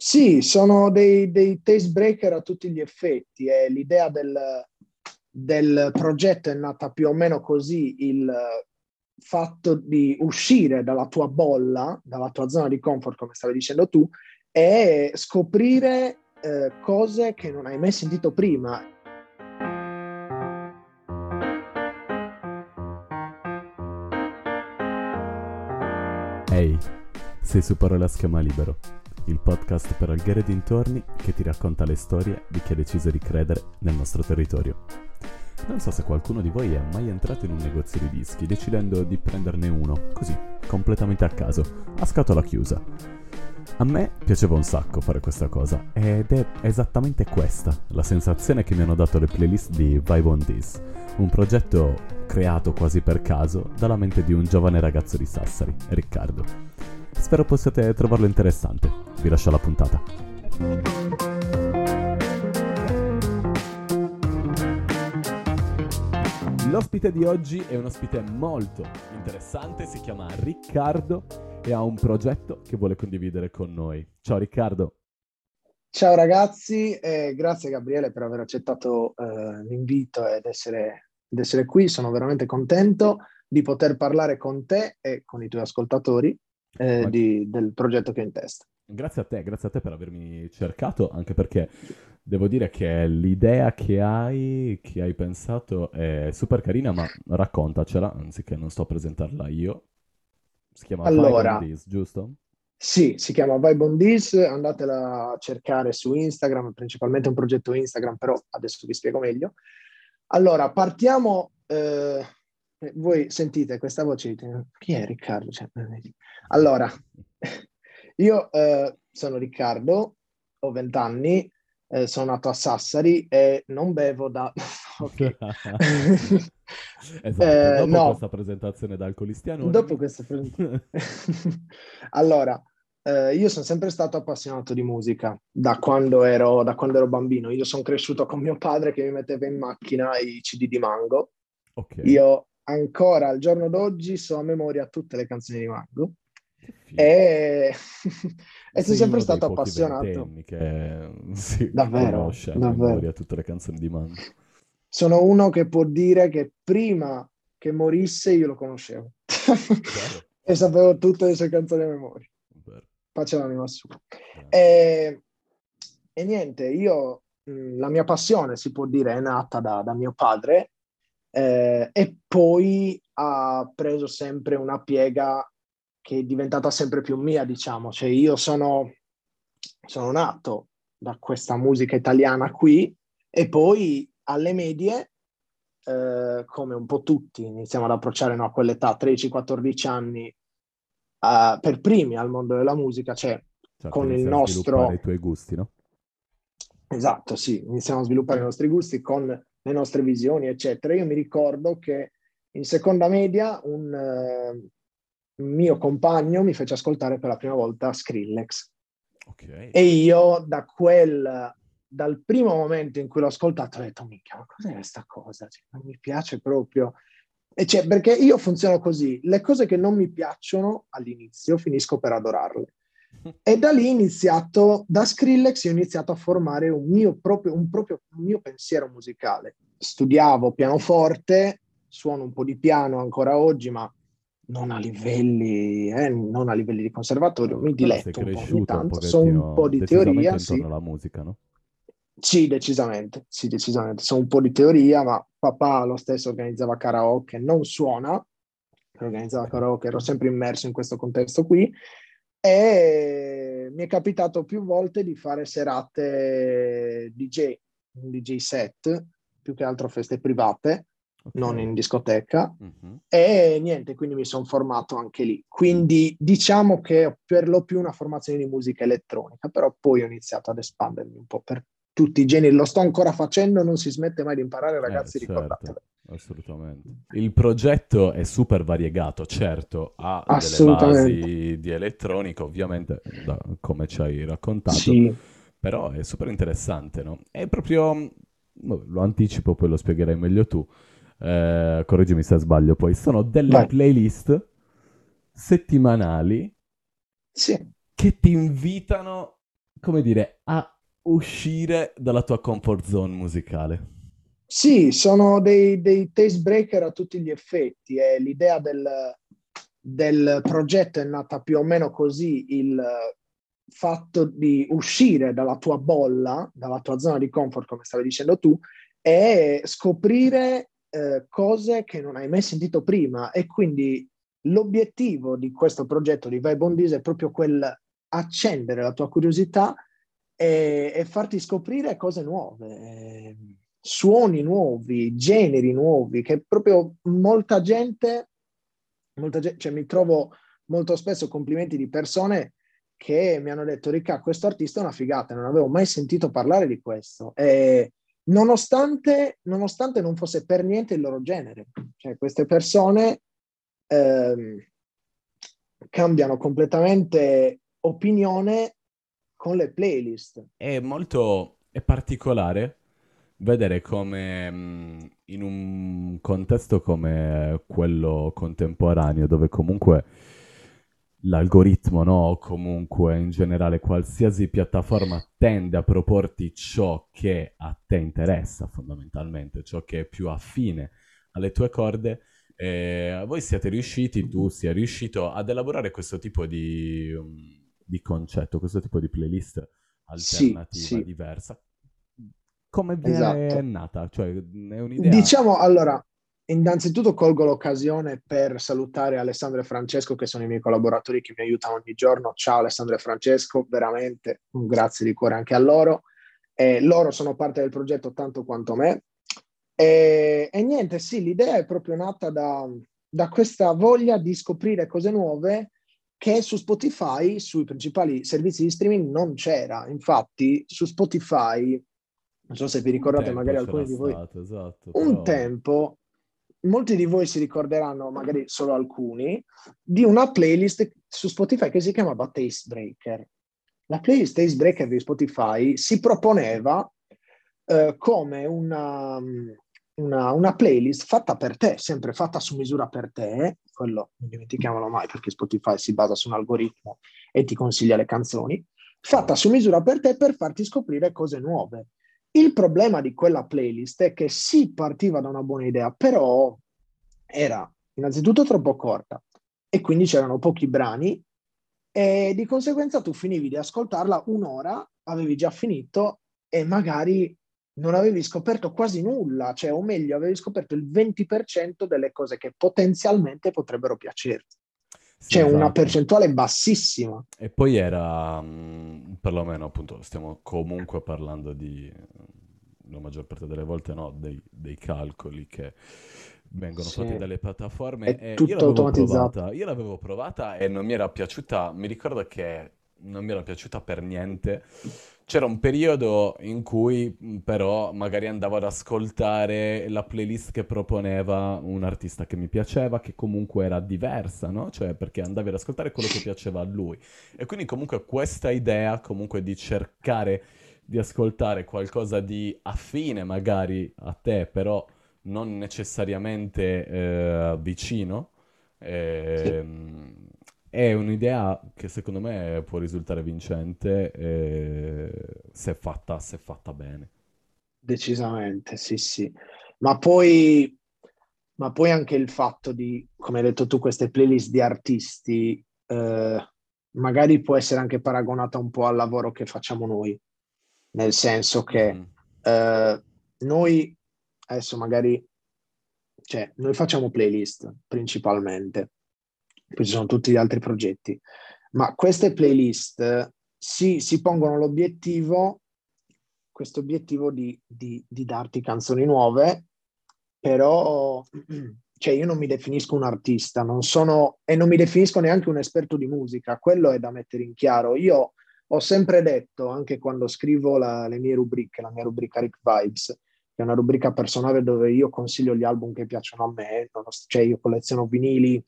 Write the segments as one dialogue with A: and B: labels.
A: Sì, sono dei, dei taste breaker a tutti gli effetti. E l'idea del, del progetto è nata più o meno così, il fatto di uscire dalla tua bolla, dalla tua zona di comfort, come stavi dicendo tu, e scoprire eh, cose che non hai mai sentito prima.
B: Ehi, hey, sei su Parola Schema Libero, il podcast per alghere dintorni che ti racconta le storie di chi ha deciso di credere nel nostro territorio. Non so se qualcuno di voi è mai entrato in un negozio di dischi decidendo di prenderne uno, così, completamente a caso, a scatola chiusa. A me piaceva un sacco fare questa cosa ed è esattamente questa la sensazione che mi hanno dato le playlist di Vibe on This, un progetto creato quasi per caso dalla mente di un giovane ragazzo di Sassari, Riccardo. Spero possiate trovarlo interessante. Vi lascio la puntata. L'ospite di oggi è un ospite molto interessante, si chiama Riccardo e ha un progetto che vuole condividere con noi. Ciao Riccardo.
A: Ciao ragazzi, eh, grazie Gabriele per aver accettato eh, l'invito ed essere, ed essere, qui. Sono veramente contento di poter parlare con te e con i tuoi ascoltatori eh, di, del progetto che ho in testa.
B: Grazie a te, grazie a te per avermi cercato, anche perché Devo dire che l'idea che hai, che hai pensato è super carina, ma raccontacela, anziché non sto a presentarla io. Si chiama
A: allora,
B: Vibe giusto?
A: Sì, si chiama Vibe on This, andatela a cercare su Instagram, principalmente un progetto Instagram, però adesso vi spiego meglio. Allora, partiamo... Eh, voi sentite questa voce, chi è Riccardo? Cioè, allora, io eh, sono Riccardo, ho 20 anni, eh, sono nato a Sassari e non bevo da...
B: esatto, eh, dopo no. questa presentazione da alcolistiano...
A: Dopo questa presentazione... allora, eh, io sono sempre stato appassionato di musica da quando, ero, da quando ero bambino. Io sono cresciuto con mio padre che mi metteva in macchina i CD di Mango. Okay. Io ancora al giorno d'oggi so a memoria tutte le canzoni di Mango. E, e sono sempre stato appassionato.
B: Che si davvero, conosce davvero. a tutte le canzoni di Mango.
A: Sono uno che può dire che prima che morisse io lo conoscevo e sapevo tutte le sue canzoni a memoria. Pace l'anima sua. E, e, niente, io la mia passione si può dire è nata da, da mio padre eh, e poi ha preso sempre una piega che è diventata sempre più mia, diciamo. Cioè io sono, sono nato da questa musica italiana qui e poi alle medie, eh, come un po' tutti, iniziamo ad approcciare no, a quell'età, 13-14 anni, uh, per primi al mondo della musica, cioè certo, con il nostro...
B: i tuoi gusti, no?
A: Esatto, sì, iniziamo a sviluppare i nostri gusti con le nostre visioni, eccetera. Io mi ricordo che in seconda media un, uh, mio compagno mi fece ascoltare per la prima volta Skrillex. Okay. E io da quel, dal primo momento in cui l'ho ascoltato ho detto, mica, ma cos'è questa cosa? Cioè, non mi piace proprio. E cioè, perché io funziono così, le cose che non mi piacciono all'inizio finisco per adorarle. E da lì ho iniziato, da Skrillex ho iniziato a formare un mio proprio, un proprio un mio pensiero musicale. Studiavo pianoforte, suono un po' di piano ancora oggi, ma non a livelli, eh, non a livelli di conservatorio, mi diletto un po' tanto, so un po' di teoria, sì.
B: alla musica, no?
A: Sì, decisamente, sì, decisamente. So un po' di teoria, ma papà lo stesso organizzava karaoke, non suona, organizzava karaoke, ero sempre immerso in questo contesto qui e mi è capitato più volte di fare serate DJ, un DJ set, più che altro feste private, okay. non in discoteca. Uh-huh. E niente, quindi mi sono formato anche lì. Quindi diciamo che ho per lo più una formazione di musica elettronica, però poi ho iniziato ad espandermi un po' per tutti i generi. Lo sto ancora facendo, non si smette mai di imparare, ragazzi, eh, certo. ricordatelo.
B: Assolutamente. Il progetto è super variegato, certo, ha delle basi di elettronica, ovviamente, da, come ci hai raccontato. Sì. Però è super interessante, no? È proprio, lo anticipo, poi lo spiegherai meglio tu, eh, correggimi se sbaglio poi, sono delle Vai. playlist settimanali
A: sì.
B: che ti invitano come dire, a uscire dalla tua comfort zone musicale.
A: Sì, sono dei, dei taste breaker a tutti gli effetti e l'idea del, del progetto è nata più o meno così, il fatto di uscire dalla tua bolla, dalla tua zona di comfort, come stavi dicendo tu, e scoprire eh, cose che non hai mai sentito prima. E quindi l'obiettivo di questo progetto di Vibe on This è proprio quel accendere la tua curiosità e, e farti scoprire cose nuove, eh, suoni nuovi, generi nuovi, che proprio molta gente, molta gente, cioè mi trovo molto spesso complimenti di persone che mi hanno detto Ricca, questo artista è una figata, non avevo mai sentito parlare di questo. E nonostante, nonostante non fosse per niente il loro genere, cioè queste persone ehm, cambiano completamente opinione con le playlist.
B: È molto è particolare vedere come mm, in un contesto come quello contemporaneo, dove comunque l'algoritmo, no? Comunque in generale qualsiasi piattaforma tende a proporti ciò che a te interessa fondamentalmente, ciò che è più affine alle tue corde. Eh, voi siete riusciti, tu sia riuscito ad elaborare questo tipo di, um, di concetto, questo tipo di playlist alternativa, sì, sì. diversa. Come viene esatto. nata? Cioè, è un'idea...
A: Diciamo, allora, innanzitutto colgo l'occasione per salutare Alessandro e Francesco, che sono i miei collaboratori che mi aiutano ogni giorno. Ciao Alessandro e Francesco, veramente un grazie di cuore anche a loro. Eh, loro sono parte del progetto tanto quanto me. E, e niente, sì, l'idea è proprio nata da, da questa voglia di scoprire cose nuove che su Spotify, sui principali servizi di streaming, non c'era. Infatti, su Spotify, non so se vi ricordate, magari alcuni di voi, stato, esatto, un però... tempo, molti di voi si ricorderanno, magari solo alcuni, di una playlist su Spotify che si chiamava Taste Breaker. La playlist Taste Breaker di Spotify si proponeva eh, come una, una, una, playlist fatta per te, sempre fatta su misura per te, quello non dimentichiamolo mai perché Spotify si basa su un algoritmo e ti consiglia le canzoni, fatta su misura per te per farti scoprire cose nuove. Il problema di quella playlist è che sì, partiva da una buona idea, però era innanzitutto troppo corta e quindi c'erano pochi brani e di conseguenza tu finivi di ascoltarla un'ora, avevi già finito e magari non avevi scoperto quasi nulla, cioè, o meglio, avevi scoperto il 20% delle cose che potenzialmente potrebbero piacerti. Sì, C'è esatto. una percentuale bassissima.
B: E poi era, mm, perlomeno appunto, stiamo comunque parlando di, la maggior parte delle volte no, dei, dei calcoli che vengono sì. fatti dalle piattaforme.
A: È tutto io automatizzato.
B: Provata, io l'avevo provata e non mi era piaciuta, mi ricordo che non mi era piaciuta per niente c'era un periodo in cui però magari andavo ad ascoltare la playlist che proponeva un artista che mi piaceva, che comunque era diversa, no? Cioè perché andavi ad ascoltare quello che piaceva a lui. E quindi comunque questa idea comunque di cercare di ascoltare qualcosa di affine magari a te, però non necessariamente eh, vicino, eh, sì ehm, è un'idea che secondo me può risultare vincente eh, se, fatta, se fatta bene.
A: Decisamente, sì, sì. Ma poi, ma poi anche il fatto di, come hai detto tu, queste playlist di artisti, eh, magari può essere anche paragonata un po' al lavoro che facciamo noi, nel senso che mm. eh, noi adesso magari, cioè, noi facciamo playlist principalmente poi ci sono tutti gli altri progetti, ma queste playlist si, si pongono l'obiettivo, questo obiettivo di, di, di darti canzoni nuove, però cioè io non mi definisco un artista, non sono e non mi definisco neanche un esperto di musica, quello è da mettere in chiaro. Io ho sempre detto, anche quando scrivo la, le mie rubriche, la mia rubrica Rick Vibes, che è una rubrica personale dove io consiglio gli album che piacciono a me, cioè io colleziono vinili,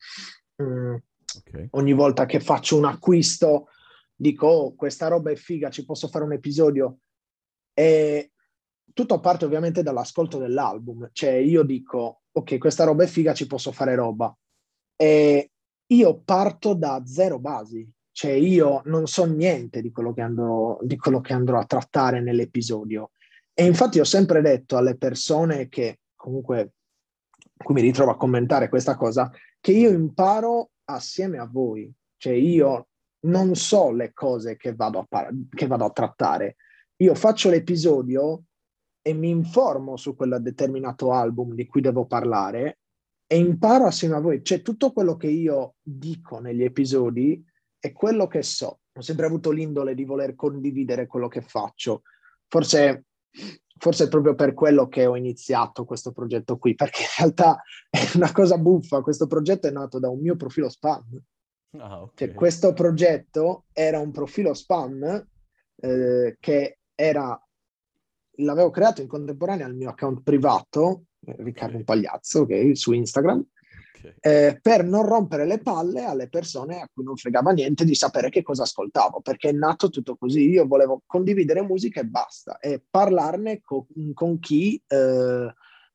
A: Mm. Okay. Ogni volta che faccio un acquisto dico, oh, questa roba è figa, ci posso fare un episodio. E tutto parte ovviamente dall'ascolto dell'album. Cioè io dico, ok, questa roba è figa, ci posso fare roba. E io parto da zero basi. cioè io non so niente di quello che andrò, di quello che andrò a trattare nell'episodio. E infatti ho sempre detto alle persone che comunque cui mi ritrovo a commentare questa cosa, che io imparo assieme a voi. Cioè io non so le cose che vado a, par- che vado a trattare. Io faccio l'episodio e mi informo su quel determinato album di cui devo parlare e imparo assieme a voi. Cioè tutto quello che io dico negli episodi è quello che so. Ho sempre avuto l'indole di voler condividere quello che faccio. Forse forse è proprio per quello che ho iniziato questo progetto qui, perché in realtà è una cosa buffa, questo progetto è nato da un mio profilo spam. Ah, okay. cioè, questo progetto era un profilo spam eh, che era, l'avevo creato in contemporanea al mio account privato, eh, Riccardo. Pagliazzo, okay, su Instagram, okay. eh, per non rompere le palle alle persone a cui non fregava niente di sapere che cosa ascoltavo, perché è nato tutto così. Io volevo condividere musica e basta, e parlarne co- con chi eh,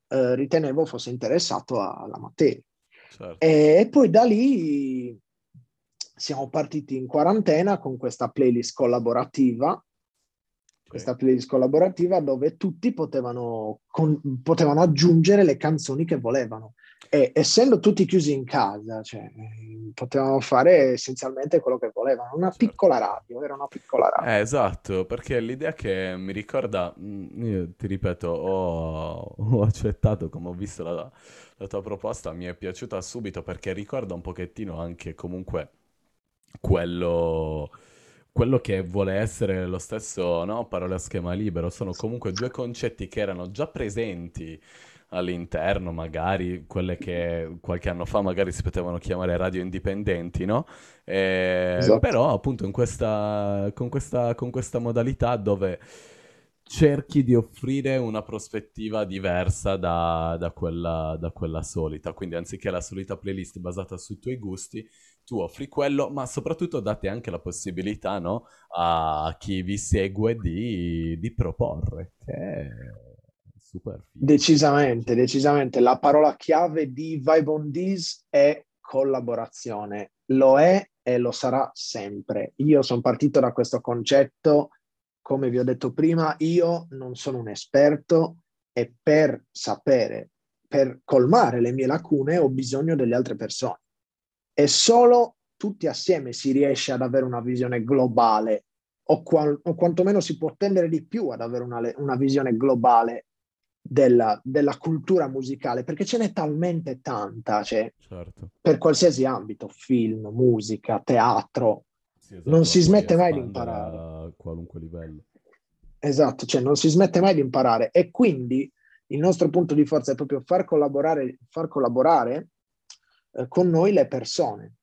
A: eh, ritenevo fosse interessato alla materia. Certo. E, poi da lì siamo partiti in quarantena con questa playlist collaborativa questa playlist collaborativa dove tutti potevano, con, potevano, aggiungere le canzoni che volevano. E essendo tutti chiusi in casa, cioè, potevano fare essenzialmente quello che volevano. Una piccola radio, era una piccola radio.
B: Eh, esatto, perché l'idea che mi ricorda, mm, io ti ripeto, ho, ho accettato come ho visto la, la tua proposta, mi è piaciuta subito perché ricorda un pochettino anche comunque quello quello che vuole essere lo stesso, no? Parole a schema libero, sono comunque due concetti che erano già presenti all'interno, magari quelle che qualche anno fa magari si potevano chiamare radio indipendenti, no? E, esatto. Però appunto in questa, con, questa, con questa modalità dove cerchi di offrire una prospettiva diversa da, da, quella, da, quella, solita. Quindi anziché la solita playlist basata sui tuoi gusti, tu offri quello, ma soprattutto date anche la possibilità no, a chi vi segue di, di proporre, che è super figo.
A: Decisamente, decisamente. La parola chiave di Vibe on This è collaborazione. Lo è e lo sarà sempre. Io sono partito da questo concetto come vi ho detto prima, io non sono un esperto e per sapere, per colmare le mie lacune ho bisogno delle altre persone. E solo tutti assieme si riesce ad avere una visione globale o, qual- o quantomeno si può tendere di più ad avere una, una visione globale della, della, cultura musicale, perché ce n'è talmente tanta, cioè, certo. per qualsiasi ambito, film, musica, teatro, sì, esatto, non si smette mai di imparare.
B: A qualunque livello.
A: Esatto, cioè non si smette mai di imparare e quindi il nostro punto di forza è proprio far collaborare, far collaborare eh, con noi le persone.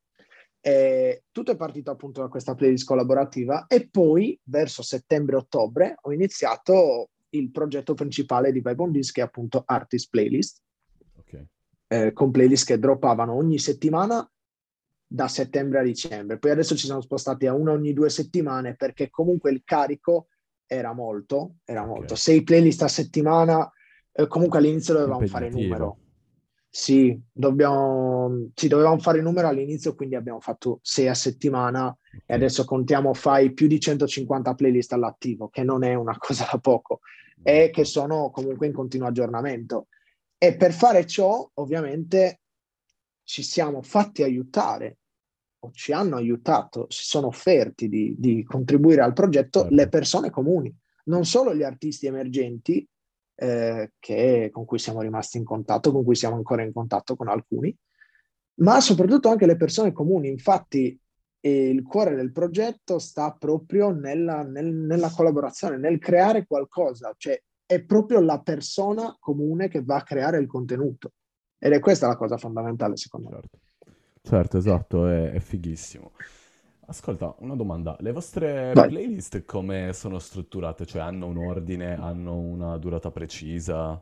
A: E tutto è partito appunto da questa playlist collaborativa e poi verso settembre-ottobre ho iniziato il progetto principale di Vibe on Disc che è appunto Artist Playlist, okay. eh, con playlist che droppavano ogni settimana da settembre a dicembre. Poi adesso ci siamo spostati a una ogni due settimane perché comunque il carico era molto, era molto. Okay. Sei playlist a settimana, eh, comunque all'inizio dovevamo fare numero. Sì, dobbiamo, sì, dovevamo fare numero all'inizio, quindi abbiamo fatto sei a settimana e adesso contiamo fai più di 150 playlist all'attivo, che non è una cosa da poco, e che sono comunque in continuo aggiornamento. E per fare ciò, ovviamente, ci siamo fatti aiutare o ci hanno aiutato, si sono offerti di, di contribuire al progetto certo. le persone comuni, non solo gli artisti emergenti eh, che, con cui siamo rimasti in contatto, con cui siamo ancora in contatto con alcuni, ma soprattutto anche le persone comuni. Infatti eh, il cuore del progetto sta proprio nella, nel, nella collaborazione, nel creare qualcosa, cioè è proprio la persona comune che va a creare il contenuto. Ed è questa la cosa fondamentale, secondo me.
B: Certo. Certo, esatto, è, è fighissimo. Ascolta, una domanda. Le vostre Vai. playlist come sono strutturate? Cioè hanno un ordine, hanno una durata precisa?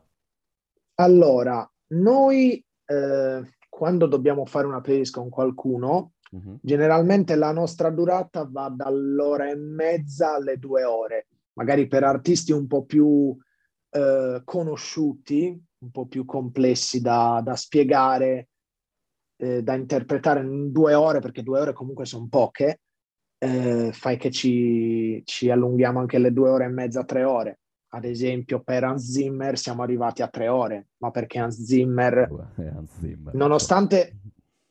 A: Allora, noi eh, quando dobbiamo fare una playlist con qualcuno, uh-huh. generalmente la nostra durata va dall'ora e mezza alle due ore. Magari per artisti un po' più eh, conosciuti, un po' più complessi da, da spiegare, eh, da interpretare in due ore, perché due ore comunque sono poche, eh, fai che ci, ci allunghiamo anche le due ore e mezza, tre ore. Ad esempio, per Hans Zimmer siamo arrivati a tre ore, ma perché Hans Zimmer, Hans Zimmer nonostante,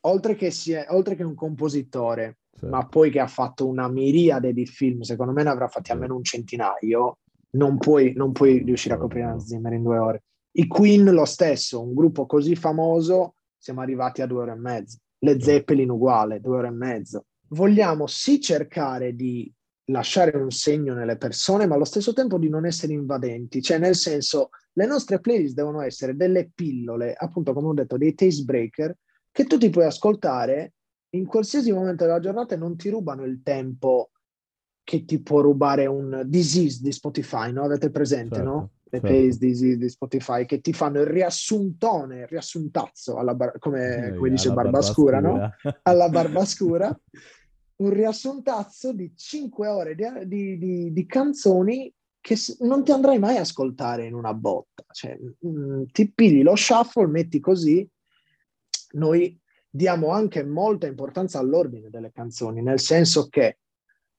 A: oltre che, sia, oltre che un compositore, certo. ma poi che ha fatto una miriade di film, secondo me ne avrà fatti certo. almeno un centinaio, non puoi, non puoi riuscire a coprire Hans Zimmer in due ore. I Queen lo stesso, un gruppo così famoso, siamo arrivati a due ore e mezzo. Le Zeppelin uguale, due ore e mezzo. Vogliamo sì cercare di lasciare un segno nelle persone, ma allo stesso tempo di non essere invadenti, cioè nel senso le nostre playlist devono essere delle pillole, appunto come ho detto, dei taste breaker che tu ti puoi ascoltare in qualsiasi momento della giornata e non ti rubano il tempo che ti può rubare un disease di Spotify, no? Avete presente, certo, no? Le certo. playlist disease di Spotify che ti fanno il riassuntone, il riassuntazzo, bar- come, eh, come dice Barbascura, no? Alla Barbascura. un riassuntazzo di 5 ore di, di, di, di, canzoni che non ti andrai mai a ascoltare in una botta. Cioè, mh, mm, ti pigli lo shuffle, metti così. Noi diamo anche molta importanza all'ordine delle canzoni, nel senso che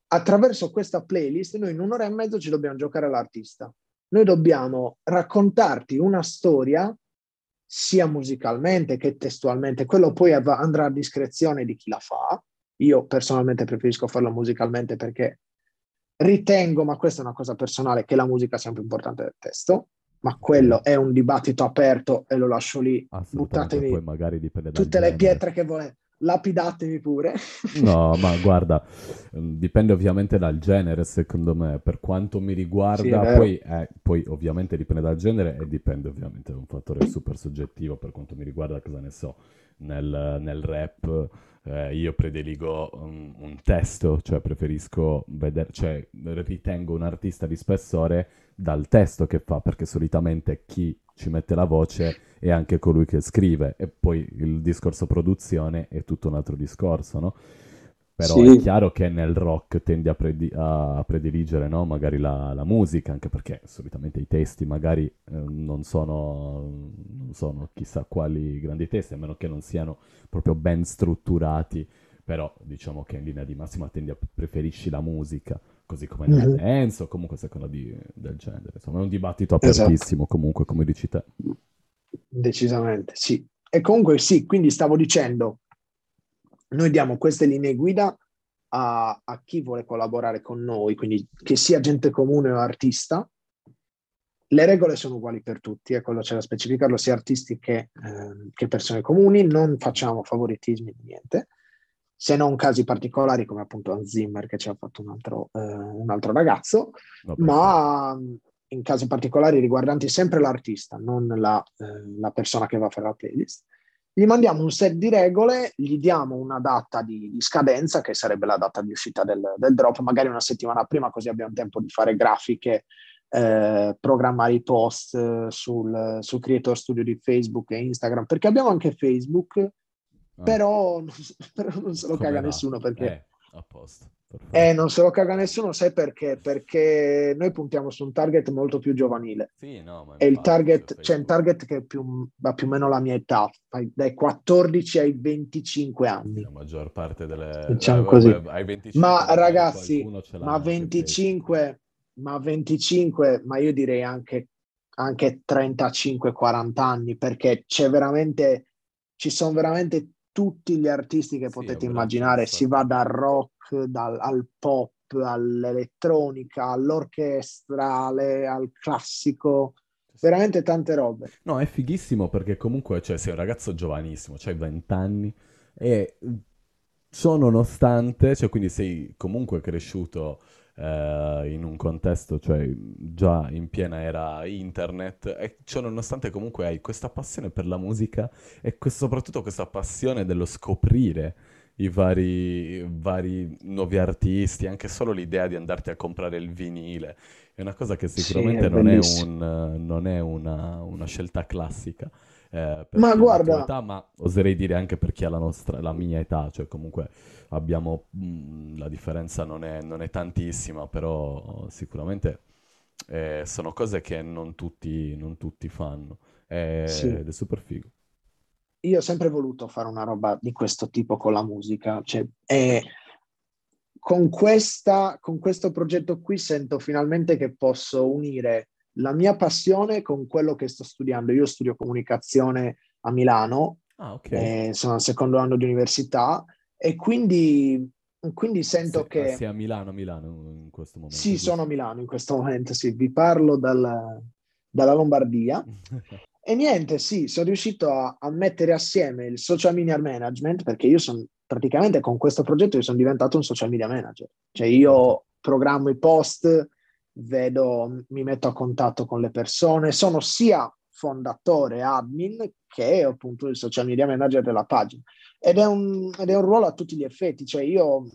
A: attraverso questa playlist noi in un'ora e mezzo ci dobbiamo giocare all'artista. Noi dobbiamo raccontarti una storia sia musicalmente che testualmente, quello poi andrà a discrezione di chi la fa, io personalmente preferisco farlo musicalmente perché ritengo, ma questa è una cosa personale, che la musica sia più importante del testo, ma quello è un dibattito aperto e lo lascio lì. Dipende tutte le pietre che volete. Lapidatemi pure.
B: no, ma guarda, mm, dipende ovviamente dal genere, secondo me. Per quanto mi riguarda, sì, poi, eh, poi, ovviamente dipende dal genere e dipende ovviamente da un fattore super soggettivo. Per quanto mi riguarda, cosa ne so, nel, nel rap eh, io prediligo un, un, testo, cioè preferisco vedere, cioè ritengo un artista di spessore dal testo che fa, perché solitamente chi ci mette la voce è anche colui che scrive e poi il discorso produzione è tutto un altro discorso, no? Però sì. è chiaro che nel rock tendi a, predi- a prediligere no? magari la, la, musica, anche perché solitamente i testi magari eh, non, sono, non, sono, chissà quali grandi testi, a meno che non siano proprio ben strutturati, però diciamo che in linea di massima tendi a preferisci la musica, così come nel mm-hmm. dance o comunque a seconda di, del genere. Insomma è un dibattito esatto. apertissimo esatto. comunque, come dici te.
A: Decisamente, sì. E comunque sì, quindi stavo dicendo, noi diamo queste linee guida a, a, chi vuole collaborare con noi, quindi che sia gente comune o artista. Le regole sono uguali per tutti, e quello c'è da specificarlo, sia artisti che, eh, che persone comuni, non facciamo favoritismi di niente, se non casi particolari come appunto Hans Zimmer che ci ha fatto un altro, eh, un altro ragazzo, no, ma in casi particolari riguardanti sempre l'artista, non la, eh, la persona che va a fare la playlist gli mandiamo un set di regole, gli diamo una data di, di scadenza, che sarebbe la data di uscita del, del, drop, magari una settimana prima, così abbiamo tempo di fare grafiche, eh, programmare i post eh, sul, sul, Creator Studio di Facebook e Instagram, perché abbiamo anche Facebook, ah. però, però, non se lo Come caga va? nessuno perché...
B: Eh, a posto.
A: Eh, non se lo caga nessuno, sai perché? Perché noi puntiamo su un target molto più giovanile.
B: Sì, no,
A: e il target, c'è un target che più, ha più o meno la mia età, dai 14 ai 25 anni.
B: La maggior parte delle...
A: Diciamo eh, così. Vabbè, 25, ma ragazzi, ma 25, ma 25, ma io direi anche, anche 35-40 anni, perché c'è veramente, ci sono veramente tutti gli artisti che sì, potete immaginare, si va dal rock, dal, al pop, all'elettronica, all'orchestra, alle, al classico, veramente tante robe.
B: No, è fighissimo perché comunque cioè, sei un ragazzo giovanissimo, hai 20 anni e ciò nonostante, cioè, quindi sei comunque cresciuto eh, in un contesto, cioè già in piena era internet, e ciò nonostante comunque hai questa passione per la musica e questo, soprattutto questa passione dello scoprire i vari, vari, nuovi artisti, anche solo l'idea di andarti a comprare il vinile. È una cosa che sicuramente sì, è non, è un, non, è una, una scelta classica. Eh,
A: ma guarda,
B: età, ma oserei dire anche per chi ha la, nostra, la mia età, cioè comunque abbiamo, mh, mm, la differenza non è, non è, tantissima, però sicuramente eh, sono cose che non tutti, non tutti fanno eh, sì. ed è super figo.
A: Io ho sempre voluto fare una roba di questo tipo con la musica, cioè, è con, questa, con questo progetto qui sento finalmente che posso unire la mia passione con quello che sto studiando. Io studio comunicazione a Milano,
C: ah, okay.
A: eh, sono al secondo anno di università e quindi, quindi sento
C: Se,
A: che...
C: Sei a Milano, Milano in questo momento?
A: Sì, giusto? sono a Milano in questo momento, sì. Vi parlo dal, dalla Lombardia. e niente, sì, sono riuscito a, a, mettere assieme il social media management perché io sono praticamente con questo progetto io sono diventato un social media manager. Cioè io programmo i post, vedo, mi metto a contatto con le persone, sono sia fondatore, admin, che appunto il social media manager della pagina. Ed è un, ed è un ruolo a tutti gli effetti, cioè io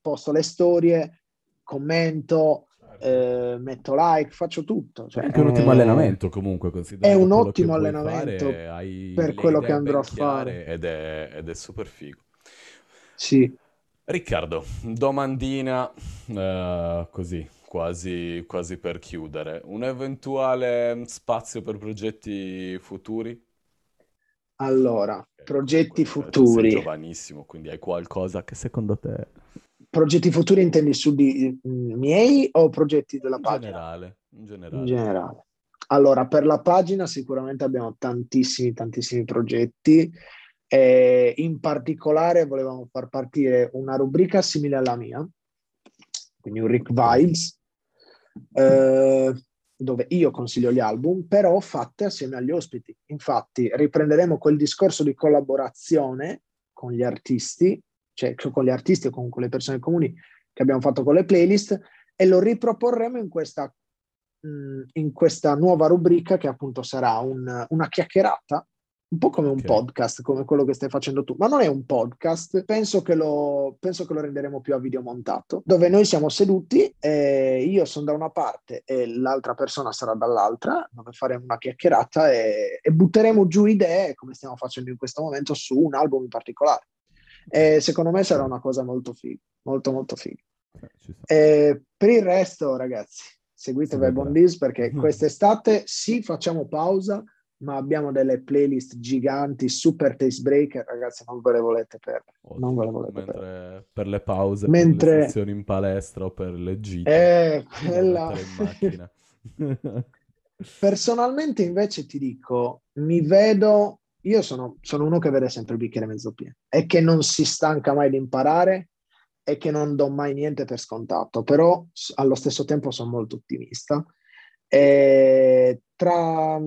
A: posto le storie, commento, eh, metto like, faccio tutto. Cioè,
C: è anche un ottimo allenamento comunque,
A: È un ottimo allenamento fare, per quello che andrò a fare.
B: Ed è, ed è super figo.
A: Sì.
B: Riccardo, domandina uh, così, quasi, quasi per chiudere. Un eventuale spazio per progetti futuri?
A: Allora, progetti futuri.
B: Sei giovanissimo, quindi hai qualcosa che secondo te...
A: Progetti futuri intendi su di miei o progetti della
B: in
A: pagina?
B: Generale, in generale.
A: In generale. Allora, per la pagina sicuramente abbiamo tantissimi, tantissimi progetti. E in particolare volevamo far partire una rubrica simile alla mia, quindi un Rick Vibes, eh, dove io consiglio gli album, però fatte assieme agli ospiti. Infatti riprenderemo quel discorso di collaborazione con gli artisti, cioè con gli artisti o con, le persone comuni che abbiamo fatto con le playlist, e lo riproporremo in questa, mh, in questa nuova rubrica che appunto sarà un, una chiacchierata un po' come un okay. podcast, come quello che stai facendo tu, ma non è un podcast, penso che lo, penso che lo renderemo più a video montato, dove noi siamo seduti e io sono da una parte e l'altra persona sarà dall'altra, dove faremo una chiacchierata e, e butteremo giù idee, come stiamo facendo in questo momento, su un album in particolare. E secondo me sarà una cosa molto figa, molto molto figa. Eh, per il resto, ragazzi, seguite Web perché quest'estate sì, facciamo pausa, ma abbiamo delle playlist giganti, super taste breaker, ragazzi, non ve le volete perdere. Non ve le volete
B: Mentre
A: perdere.
B: per le pause,
A: Mentre...
B: per le sessioni in palestra o per le gite.
A: Eh, quella... Personalmente invece ti dico, mi vedo, io sono, sono uno che vede sempre il bicchiere mezzo pieno e che non si stanca mai di imparare e che non do mai niente per scontato, però allo stesso tempo sono molto ottimista e tra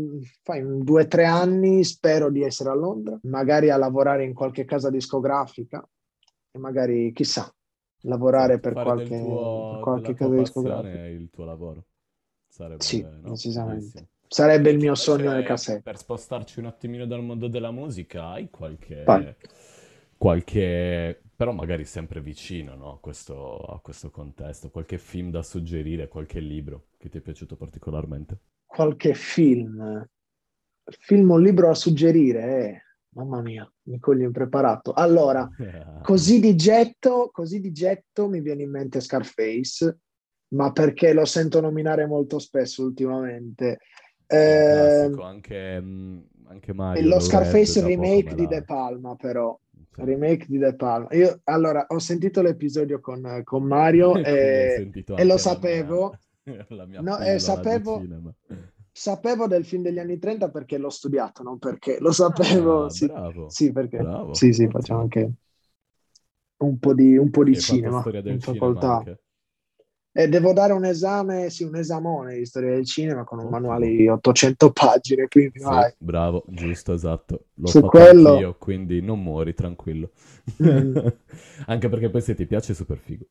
A: fai, due o tre anni spero di essere a Londra, magari a lavorare in qualche casa discografica e magari, chissà, lavorare per qualche, tuo, per qualche casa discografica.
B: Il tuo lavoro.
A: Sarebbe, sì, no? decisamente. Sarebbe il mio sogno nel cassetto.
B: Per spostarci un attimino dal mondo della musica, hai qualche, qualche però magari sempre vicino no? questo, a, questo, contesto. Qualche film da suggerire, qualche libro che ti è piaciuto particolarmente?
A: Qualche film? Film o libro a suggerire? Eh. Mamma mia, mi cogli impreparato. Allora, così di, getto, così di getto mi viene in mente Scarface, ma perché lo sento nominare molto spesso ultimamente.
B: Eh, anche, mm, anche Mario.
A: Lo Scarface remake di De Palma, però remake di De Palma. Io allora ho sentito l'episodio con, con Mario e, e lo sapevo.
B: La mia,
A: no, eh, sapevo, sapevo del film degli anni 30 perché l'ho studiato, non perché lo sapevo. Ah, sì,
B: bravo,
A: sì, perché
B: bravo,
A: sì, sì, facciamo anche un po' di, un po di cinema in facoltà. Cinema eh, devo dare un esame, sì, un esamone di storia del cinema con un manuale di 800 pagine, quindi
B: sì. Bravo, giusto, esatto. L'ho
A: Su
B: fatto
A: quello...
B: io, quindi non muori, tranquillo. Mm. Anche perché poi se ti piace è super figo.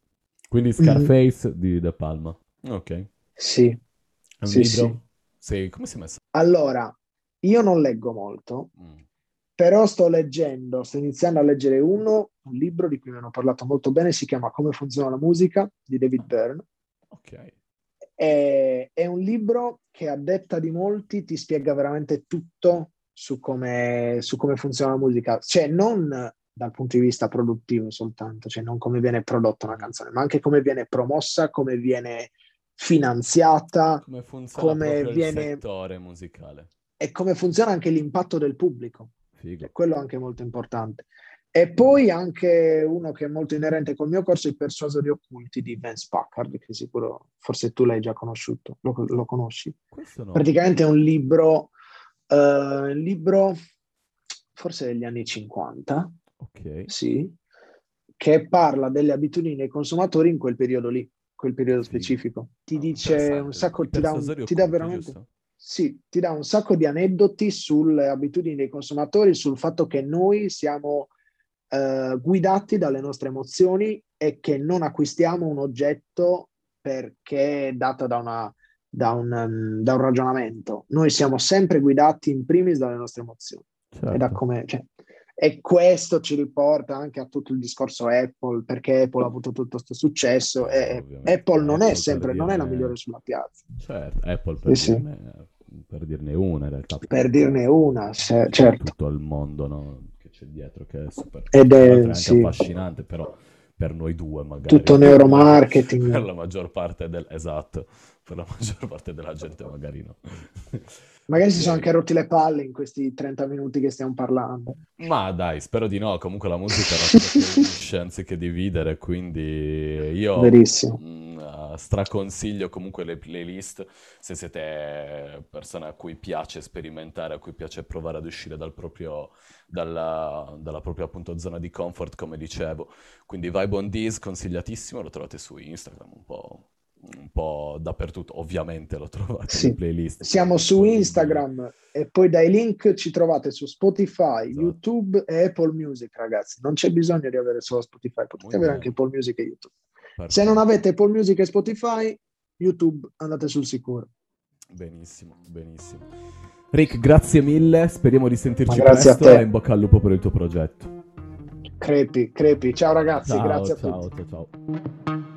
B: Quindi Scarface mm. di De Palma. Ok.
A: Sì.
B: È un
A: sì,
B: libro? Sì. sì. Come si è messo?
A: Allora, io non leggo molto, mm. però sto leggendo, sto iniziando a leggere uno, un libro di cui mi hanno parlato molto bene, si chiama Come funziona la musica di David Byrne
B: Ok.
A: È, è, un libro che a detta di molti ti spiega veramente tutto su come, su come funziona la musica, cioè non dal punto di vista produttivo soltanto, cioè non come viene prodotta una canzone, ma anche come viene promossa, come viene finanziata,
B: come funziona
A: come viene...
B: il settore musicale
A: e come funziona anche l'impatto del pubblico.
B: Figo.
A: Quello è anche molto importante. E poi anche uno che è molto inerente col mio corso, I persuasori occulti di Vance Packard, che sicuro forse tu l'hai già conosciuto, lo, lo conosci. No. Praticamente è un libro, uh, libro forse degli anni 50,
B: okay.
A: sì, che parla delle abitudini dei consumatori in quel periodo lì, quel periodo sì. specifico. Ti dice un sacco, ti dà, un, ti dà veramente... Sì, ti dà un sacco di aneddoti sulle abitudini dei consumatori, sul fatto che noi siamo eh, guidati dalle nostre emozioni e che non acquistiamo un oggetto perché è dato da, una, da, un, um, da un ragionamento. Noi siamo sempre guidati in primis dalle nostre emozioni. Certo. E da come, cioè, e questo ci riporta anche a tutto il discorso Apple, perché Apple ha avuto tutto questo successo e Ovviamente. Apple non Apple è sempre, non dirne... è la migliore sulla piazza.
B: Certo, Apple per, sì, dirne, per dirne una in realtà.
A: Per dirne una, certo.
B: Tutto il mondo no? che c'è dietro che è super
A: Ed è, sì.
B: affascinante, però per noi due magari.
A: Tutto neuromarketing.
B: Per la maggior parte del... Esatto, per la maggior parte della gente magari no.
A: Magari si sono anche rotti le palle in questi 30 minuti che stiamo parlando.
B: Ma dai, spero di no. Comunque la musica rappresenta anziché dividere, quindi io
A: Verissimo.
B: Mh, mm, straconsiglio comunque le playlist se siete persone a cui piace sperimentare, a cui piace provare ad uscire dal proprio, dalla, dalla propria appunto zona di comfort, come dicevo. Quindi Vibe on This, consigliatissimo, lo trovate su Instagram un po' un po' dappertutto, ovviamente lo trovate sì. in playlist.
A: Siamo su Instagram e poi dai link ci trovate su Spotify, esatto. YouTube e Apple Music, ragazzi. Non c'è bisogno di avere solo Spotify, potete Muy avere bene. anche Apple Music e YouTube. Perfetto. Se non avete Apple Music e Spotify, YouTube andate sul sicuro.
B: Benissimo, benissimo. Rick, grazie mille, speriamo di sentirci presto e in bocca al lupo per il tuo progetto.
A: Crepi, crepi. Ciao ragazzi,
B: ciao,
A: grazie
B: ciao,
A: a tutti.
B: Ciao, ciao.